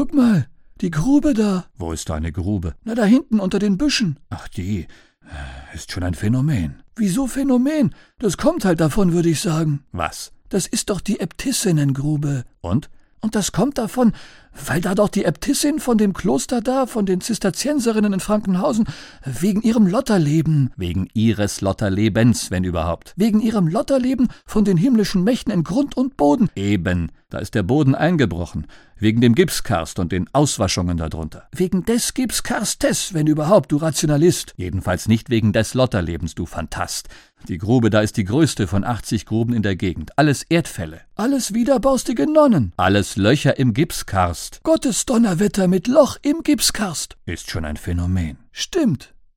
Guck mal, die Grube da. Wo ist da eine Grube? Na, da hinten unter den Büschen. Ach, die ist schon ein Phänomen. Wieso Phänomen? Das kommt halt davon, würde ich sagen. Was? Das ist doch die Äbtissinnengrube. Und? Und das kommt davon, weil da doch die Äbtissin von dem Kloster da, von den Zisterzienserinnen in Frankenhausen, wegen ihrem Lotterleben. Wegen ihres Lotterlebens, wenn überhaupt. Wegen ihrem Lotterleben von den himmlischen Mächten in Grund und Boden. Eben, da ist der Boden eingebrochen. Wegen dem Gipskarst und den Auswaschungen darunter. Wegen des Gipskarstes, wenn überhaupt, du Rationalist. Jedenfalls nicht wegen des Lotterlebens, du Phantast. Die Grube da ist die größte von 80 Gruben in der Gegend. Alles Erdfälle. Alles widerbaustige Nonnen. Alles Löcher im Gipskarst. Gottes Donnerwetter mit Loch im Gipskarst. Ist schon ein Phänomen. Stimmt.